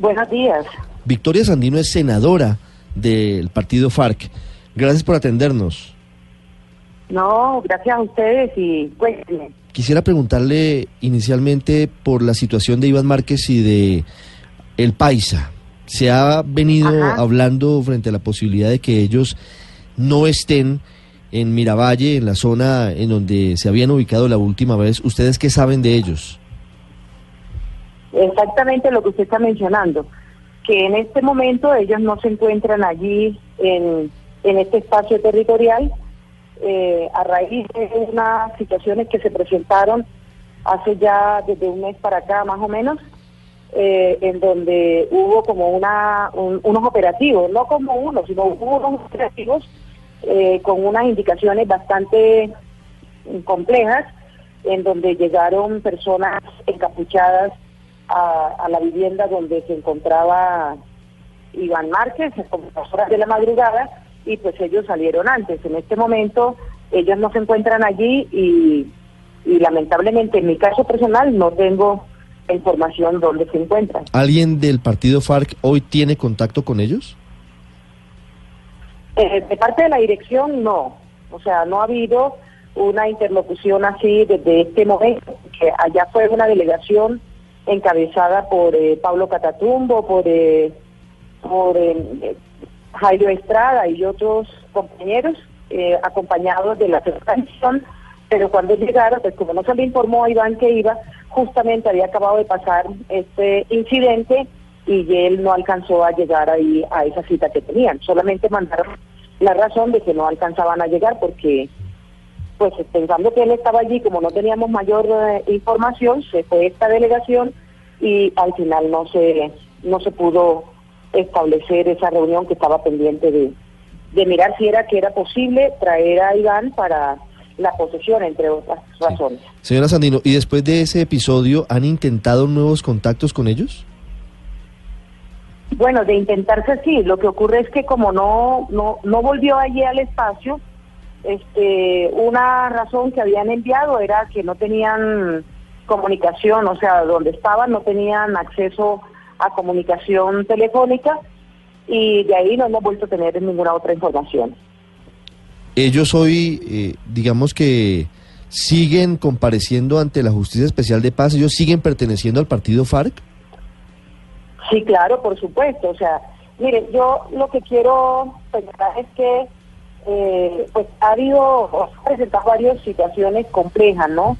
Buenos días. Victoria Sandino es senadora del partido FARC. Gracias por atendernos. No, gracias a ustedes y cuéntenme. Quisiera preguntarle inicialmente por la situación de Iván Márquez y de El Paisa. Se ha venido Ajá. hablando frente a la posibilidad de que ellos no estén en Miravalle, en la zona en donde se habían ubicado la última vez. ¿Ustedes qué saben de ellos? Exactamente lo que usted está mencionando, que en este momento ellos no se encuentran allí en, este espacio territorial eh, a raíz de unas situaciones que se presentaron hace ya desde un mes para acá más o menos, eh, en donde hubo como una un- unos operativos, no como uno, sino hubo unos operativos eh, con unas indicaciones bastante complejas, en donde llegaron personas encapuchadas a, a la vivienda donde se encontraba Iván Márquez, como las horas de la madrugada, y pues ellos salieron antes. En este momento ellos no se encuentran allí y, y lamentablemente en mi caso personal no tengo información dónde se encuentran. ¿Alguien del partido FARC hoy tiene contacto con ellos? Eh, de parte de la dirección, no. O sea, no ha habido una interlocución así desde este momento, que allá fue una delegación encabezada por eh, Pablo Catatumbo, por, eh, por eh, Jairo Estrada y otros compañeros, eh, acompañados de la organización, pero cuando llegaron, pues como no se le informó a Iván que iba, justamente había acabado de pasar este incidente y él no alcanzó a llegar ahí a esa cita que tenían. Solamente mandaron la razón de que no alcanzaban a llegar porque, pues pensando que él estaba allí, como no teníamos mayor eh, información, se fue esta delegación y al final no se no se pudo establecer esa reunión que estaba pendiente de, de mirar si era que era posible traer a Iván para la posesión, entre otras razones. Señora Sandino, ¿y después de ese episodio han intentado nuevos contactos con ellos? Bueno, de intentarse sí, lo que ocurre es que como no no no volvió allí al espacio, este una razón que habían enviado era que no tenían comunicación, o sea, donde estaban no tenían acceso a comunicación telefónica y de ahí no hemos vuelto a tener ninguna otra información. Ellos hoy, eh, digamos que siguen compareciendo ante la Justicia Especial de Paz, ellos siguen perteneciendo al partido FARC. Sí, claro, por supuesto. O sea, mire, yo lo que quiero pensar es que eh, pues ha habido, presentado varias situaciones complejas, ¿no?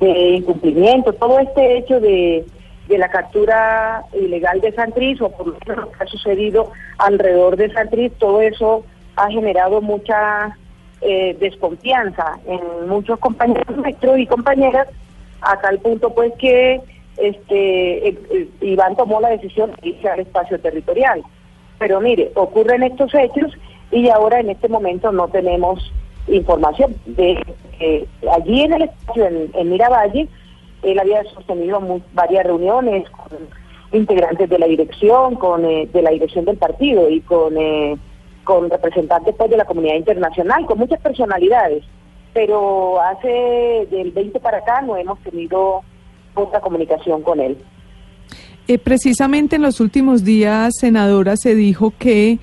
De incumplimiento, todo este hecho de, de la captura ilegal de Santriz, o por lo menos lo que ha sucedido alrededor de Santriz, todo eso ha generado mucha eh, desconfianza en muchos compañeros nuestros y compañeras, a tal punto pues que este Iván tomó la decisión de irse al espacio territorial. Pero mire, ocurren estos hechos y ahora en este momento no tenemos información de que allí en el espacio, en, en Miravalle, él había sostenido varias reuniones con integrantes de la dirección, con eh, de la dirección del partido y con eh, con representantes pues, de la comunidad internacional, con muchas personalidades. Pero hace del 20 para acá no hemos tenido otra comunicación con él. Eh, precisamente en los últimos días, senadora, se dijo que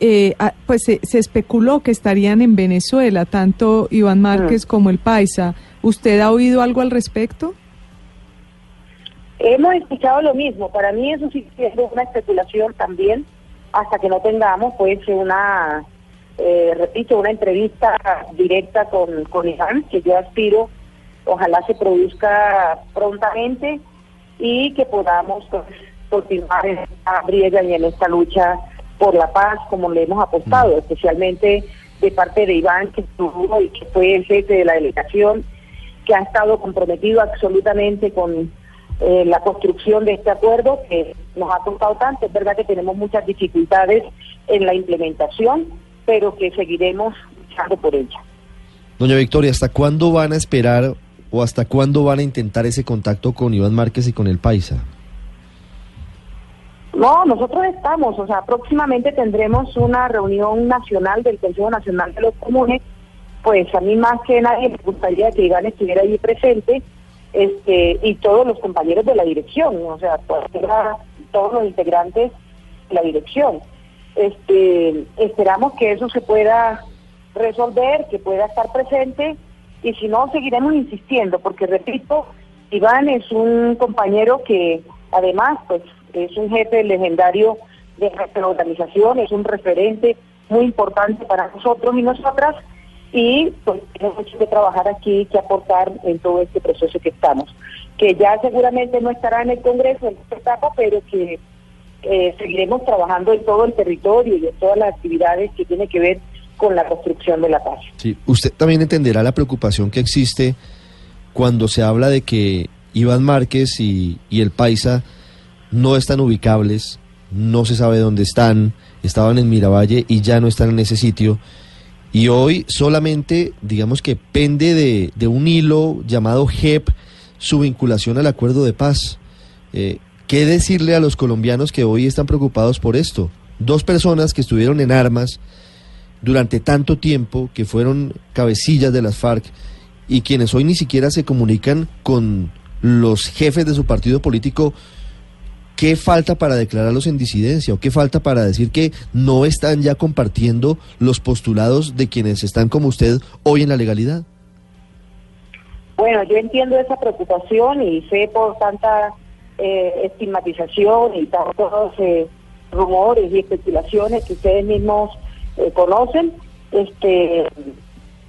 eh, ah, pues se, se especuló que estarían en Venezuela, tanto Iván Márquez como el Paisa. ¿Usted ha oído algo al respecto? Hemos escuchado lo mismo. Para mí eso sí es una especulación también, hasta que no tengamos pues una, eh, repito, una entrevista directa con, con Iván, que yo aspiro, ojalá se produzca prontamente y que podamos pues, continuar en esta briega y en esta lucha por la paz como le hemos apostado, especialmente de parte de Iván, que estuvo y que fue el jefe de la delegación, que ha estado comprometido absolutamente con eh, la construcción de este acuerdo que nos ha costado tanto. Es verdad que tenemos muchas dificultades en la implementación, pero que seguiremos luchando por ella. Doña Victoria, ¿hasta cuándo van a esperar o hasta cuándo van a intentar ese contacto con Iván Márquez y con el Paisa? No, nosotros estamos, o sea, próximamente tendremos una reunión nacional del Consejo Nacional de los Comunes, pues a mí más que nadie me gustaría que Iván estuviera allí presente, este, y todos los compañeros de la dirección, o sea, todos los integrantes de la dirección. Este, esperamos que eso se pueda resolver, que pueda estar presente, y si no, seguiremos insistiendo, porque repito, Iván es un compañero que además, pues, es un jefe legendario de nuestra organización, es un referente muy importante para nosotros y nosotras y pues tenemos mucho que trabajar aquí, que aportar en todo este proceso que estamos, que ya seguramente no estará en el Congreso en esta etapa, pero que eh, seguiremos trabajando en todo el territorio y en todas las actividades que tienen que ver con la construcción de la paz. Sí, usted también entenderá la preocupación que existe cuando se habla de que Iván Márquez y el Paisa no están ubicables, no se sabe dónde están, estaban en Miravalle y ya no están en ese sitio. Y hoy solamente, digamos que pende de, un hilo llamado JEP su vinculación al acuerdo de paz. Eh, ¿Qué decirle a los colombianos que hoy están preocupados por esto? Dos personas que estuvieron en armas durante tanto tiempo, que fueron cabecillas de las FARC y quienes hoy ni siquiera se comunican con los jefes de su partido político ¿Qué falta para declararlos en disidencia o qué falta para decir que no están ya compartiendo los postulados de quienes están como usted hoy en la legalidad? Bueno, yo entiendo esa preocupación y sé por tanta eh, estigmatización y tantos eh, rumores y especulaciones que ustedes mismos eh, conocen, este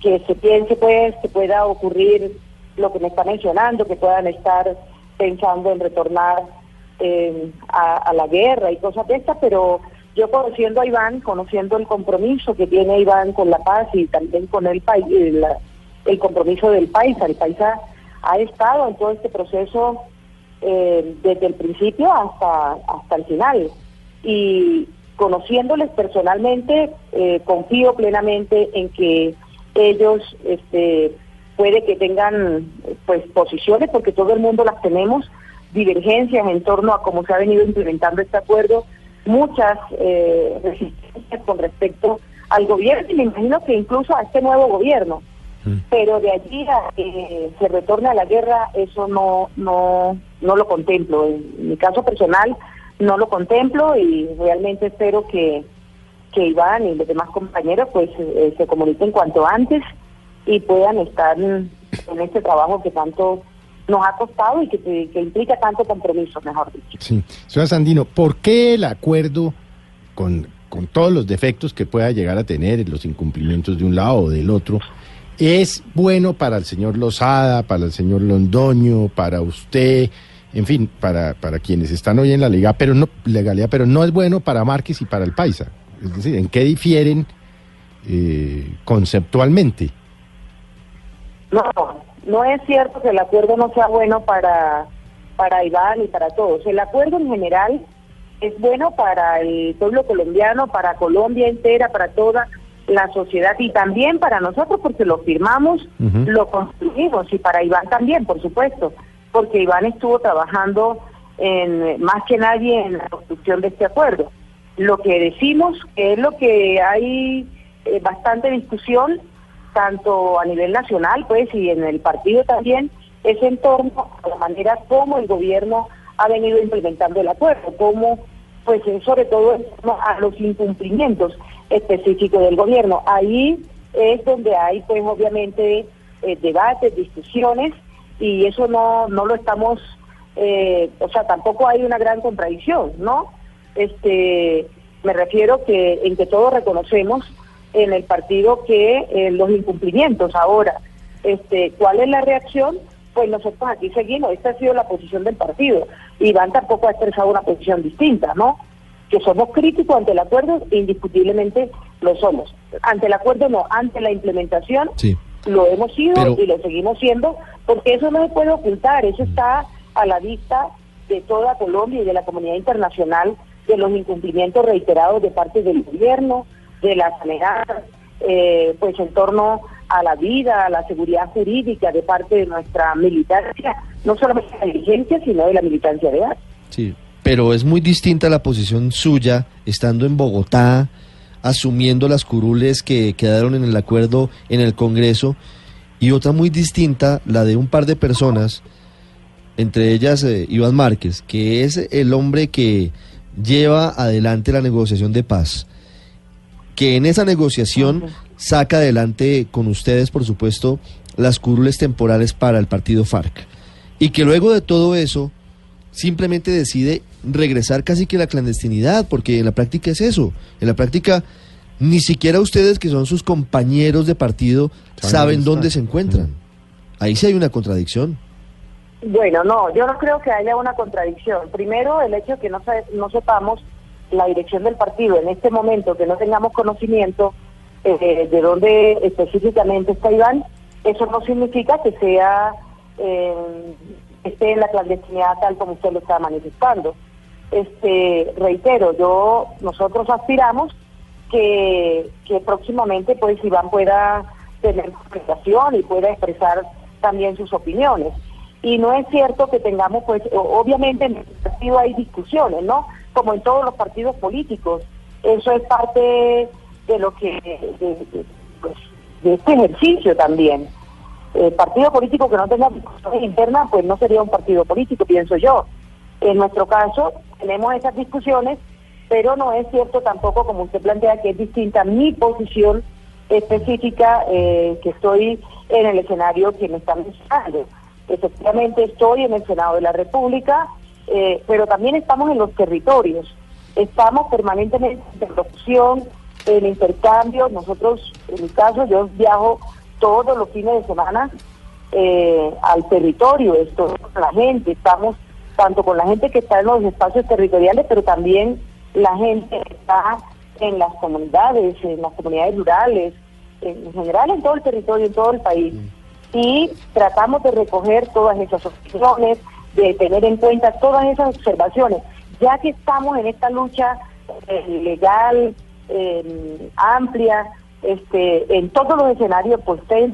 que se piense pues que pueda ocurrir lo que me está mencionando, que puedan estar pensando en retornar eh, a, la guerra y cosas de estas, pero yo conociendo a Iván, conociendo el compromiso que tiene Iván con la paz y también con el país, el, compromiso del país, el país ha, estado en todo este proceso eh, desde el principio hasta, hasta el final. Y conociéndoles personalmente, eh, confío plenamente en que ellos este, puede que tengan pues posiciones, porque todo el mundo las tenemos, divergencias en torno a cómo se ha venido implementando este acuerdo, muchas eh, resistencias con respecto al gobierno y me imagino que incluso a este nuevo gobierno. Mm. Pero de allí a que se retorne a la guerra, eso no, no, no lo contemplo. En mi caso personal, no lo contemplo y realmente espero que, que Iván y los demás compañeros pues eh, se comuniquen cuanto antes y puedan estar en este trabajo que tanto nos ha costado y que, implica tanto compromiso, mejor dicho. Sí. Señora Sandino, ¿por qué el acuerdo con, con todos los defectos que pueda llegar a tener, los incumplimientos de un lado o del otro, es bueno para el señor Lozada, para el señor Londoño, para usted, en fin, para, para quienes están hoy en la liga, pero no, legalidad, pero no es bueno para Márquez y para el Paisa? Es decir, ¿en qué difieren eh, conceptualmente? No, no es cierto que el acuerdo no sea bueno para, para Iván y para todos. El acuerdo en general es bueno para el pueblo colombiano, para Colombia entera, para toda la sociedad y también para nosotros porque lo firmamos, lo construimos y para Iván también, por supuesto, porque Iván estuvo trabajando en, más que nadie en la construcción de este acuerdo. Lo que decimos, que es lo que hay eh, bastante discusión, tanto a nivel nacional, pues, y en el partido también, es en torno a la manera como el gobierno ha venido implementando el acuerdo, como, pues, sobre todo a los incumplimientos específicos del gobierno. Ahí es donde hay, pues, obviamente, eh, debates, discusiones, y eso no, no lo estamos, eh, o sea, tampoco hay una gran contradicción, ¿no? Este, me refiero que en que todos reconocemos en el partido que eh, los incumplimientos. Ahora, este, ¿cuál es la reacción? Pues nosotros aquí seguimos, esta ha sido la posición del partido. Iván tampoco ha expresado una posición distinta, ¿no? Que somos críticos ante el acuerdo, indiscutiblemente lo somos. Ante el acuerdo no, ante la implementación lo hemos sido y lo seguimos siendo, porque eso no se puede ocultar, eso está a la vista de toda Colombia y de la comunidad internacional de los incumplimientos reiterados de parte del gobierno, de las amenazas, eh, pues en torno a la vida, a la seguridad jurídica de parte de nuestra militancia, no solamente de la diligencia, sino de la militancia de. Sí, pero es muy distinta la posición suya estando en Bogotá, asumiendo las curules que quedaron en el acuerdo en el Congreso, y otra muy distinta, la de un par de personas, entre ellas eh, Iván Márquez, que es el hombre que lleva adelante la negociación de paz, que en esa negociación saca adelante con ustedes, por supuesto, las curules temporales para el partido FARC, y que luego de todo eso simplemente decide regresar casi que a la clandestinidad, porque en la práctica es eso, en la práctica ni siquiera ustedes que son sus compañeros de partido saben dónde se encuentran. Ahí sí hay una contradicción. Bueno, no, yo no creo que haya una contradicción. Primero, el hecho de que no, no sepamos la dirección del partido en este momento, que no tengamos conocimiento eh, de dónde específicamente está Iván, eso no significa que sea eh, esté en la clandestinidad tal como usted lo está manifestando. Este, reitero, yo nosotros aspiramos que, que próximamente pues Iván pueda tener comunicación y pueda expresar también sus opiniones. Y no es cierto que tengamos, pues, obviamente en el partido hay discusiones, ¿no? Como en todos los partidos políticos. Eso es parte de lo que, de, pues, de este ejercicio también. El partido político que no tenga discusiones internas, pues no sería un partido político, pienso yo. En nuestro caso, tenemos esas discusiones, pero no es cierto tampoco, como usted plantea, que es distinta mi posición específica eh, que estoy en el escenario que me está mencionando. Efectivamente estoy en el Senado de la República, eh, pero también estamos en los territorios. Estamos permanentemente en producción, en intercambio. Nosotros, en mi caso, yo viajo todos los fines de semana eh, al territorio, estoy con la gente, estamos tanto con la gente que está en los espacios territoriales, pero también la gente que está en las comunidades, en las comunidades rurales, en general en todo el territorio, en todo el país y tratamos de recoger todas esas opciones, de tener en cuenta todas esas observaciones, ya que estamos en esta lucha eh, legal eh, amplia, este, en todos los escenarios, pues usted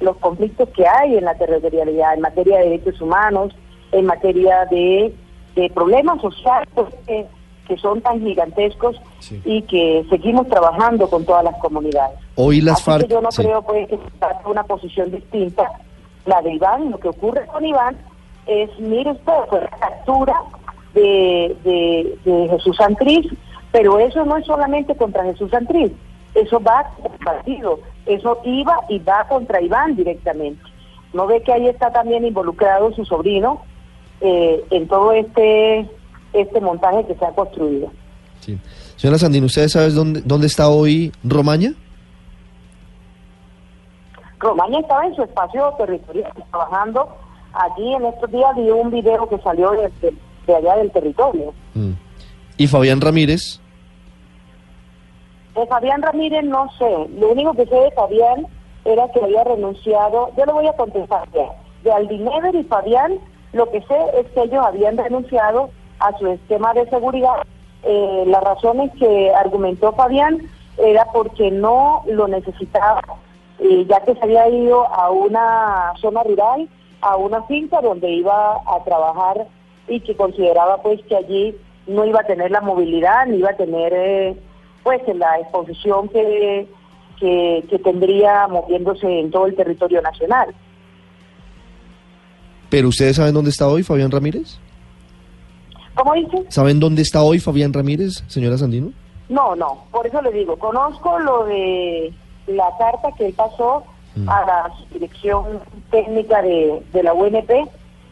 los conflictos que hay en la territorialidad, en materia de derechos humanos, en materia de, de problemas sociales que, que son tan gigantescos y que seguimos trabajando con todas las comunidades. Hoy las FARC... yo no creo pues, que se una posición distinta. La de Iván, lo que ocurre con Iván es, mire usted, fue la captura de, de, Jesús Santriz, pero eso no es solamente contra Jesús Santriz, eso va partido, eso iba y va contra Iván directamente. ¿No ve que ahí está también involucrado su sobrino eh, en todo este, este montaje que se ha construido? Sí. Señora Sandino, ¿ustedes saben dónde, dónde está hoy Romaña? Romaña estaba en su espacio territorial trabajando. Allí en estos días vi un video que salió de, allá del territorio. Mm. ¿Y Fabián Ramírez? De Fabián Ramírez no sé. Lo único que sé de Fabián era que había renunciado. Yo le voy a contestar ya. De Aldinever y Fabián, lo que sé es que ellos habían renunciado a su esquema de seguridad. Eh, las razones que argumentó Fabián era porque no lo necesitaba ya que se había ido a una zona rural, a una finca donde iba a trabajar y que consideraba pues que allí no iba a tener la movilidad, ni iba a tener eh, pues la exposición que, que, tendría moviéndose en todo el territorio nacional. ¿Pero ustedes saben dónde está hoy Fabián Ramírez? ¿Cómo dice? ¿Saben dónde está hoy Fabián Ramírez, señora Sandino? No, no, por eso le digo, conozco lo de la carta que él pasó mm. a la dirección técnica de, la UNP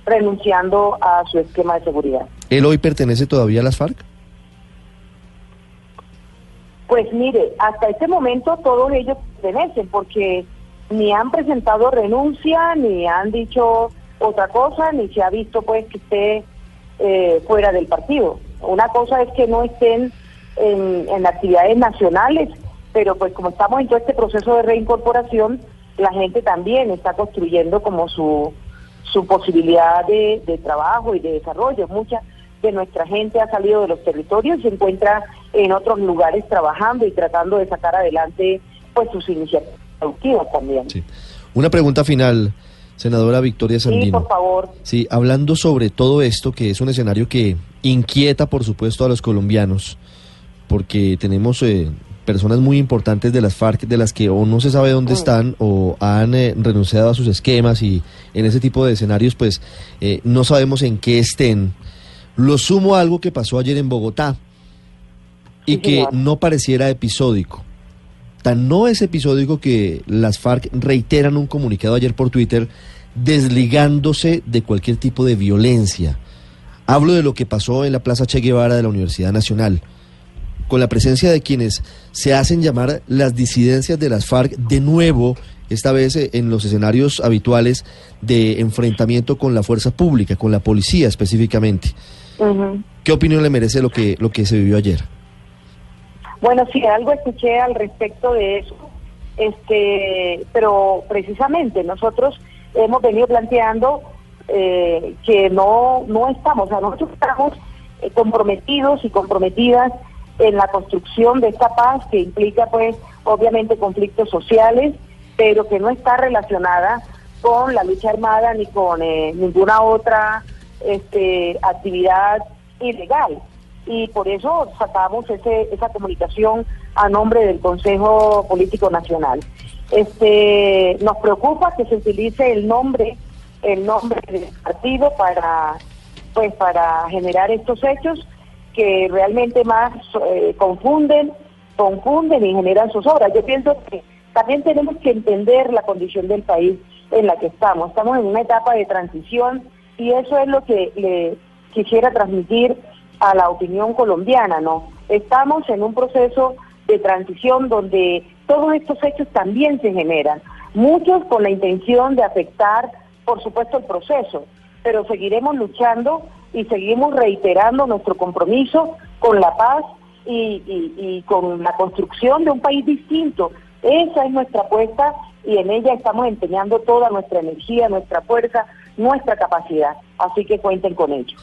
renunciando a su esquema de seguridad. ¿Él hoy pertenece todavía a las FARC? Pues mire, hasta este momento todos ellos pertenecen porque ni han presentado renuncia, ni han dicho otra cosa, ni se ha visto pues que esté eh, fuera del partido. Una cosa es que no estén en, en actividades nacionales pero pues como estamos en todo este proceso de reincorporación, la gente también está construyendo como su, su posibilidad de, de trabajo y de desarrollo. Mucha de nuestra gente ha salido de los territorios y se encuentra en otros lugares trabajando y tratando de sacar adelante pues sus iniciativas productivas también. Sí. Una pregunta final, senadora Victoria Sí, Sandino. por favor. Sí, hablando sobre todo esto, que es un escenario que inquieta, por supuesto, a los colombianos, porque tenemos eh, personas muy importantes de las FARC, de las que o no se sabe dónde están o han eh, renunciado a sus esquemas y en ese tipo de escenarios, pues eh, no sabemos en qué estén. Lo sumo a algo que pasó ayer en Bogotá y Sí, que señor. no pareciera episódico. Tan no es episódico que las FARC reiteran un comunicado ayer por Twitter desligándose de cualquier tipo de violencia. Hablo de lo que pasó en la Plaza Che Guevara de la Universidad Nacional, con la presencia de quienes se hacen llamar las disidencias de las FARC de nuevo, esta vez eh, en los escenarios habituales de enfrentamiento con la fuerza pública, con la policía específicamente. ¿Qué opinión le merece lo que, lo que se vivió ayer? Bueno, sí, algo escuché al respecto de eso, este, pero precisamente nosotros hemos venido planteando eh, que no, no estamos, o sea, nosotros estamos eh, comprometidos y comprometidas en la construcción de esta paz que implica, pues, obviamente conflictos sociales, pero que no está relacionada con la lucha armada ni con eh, ninguna otra este, actividad ilegal y por eso sacamos ese, esa comunicación a nombre del Consejo Político Nacional. Este, nos preocupa que se utilice el nombre, el nombre del partido para, pues, para generar estos hechos que realmente más eh, confunden, confunden y generan zozobra. Yo pienso que también tenemos que entender la condición del país en la que estamos. Estamos en una etapa de transición y eso es lo que le quisiera transmitir a la opinión colombiana, ¿no? Estamos en un proceso de transición donde todos estos hechos también se generan, muchos con la intención de afectar, por supuesto, el proceso, pero seguiremos luchando y seguimos reiterando nuestro compromiso con la paz y, con la construcción de un país distinto. Esa es nuestra apuesta y en ella estamos empeñando toda nuestra energía, nuestra fuerza, nuestra capacidad. Así que cuenten con ello.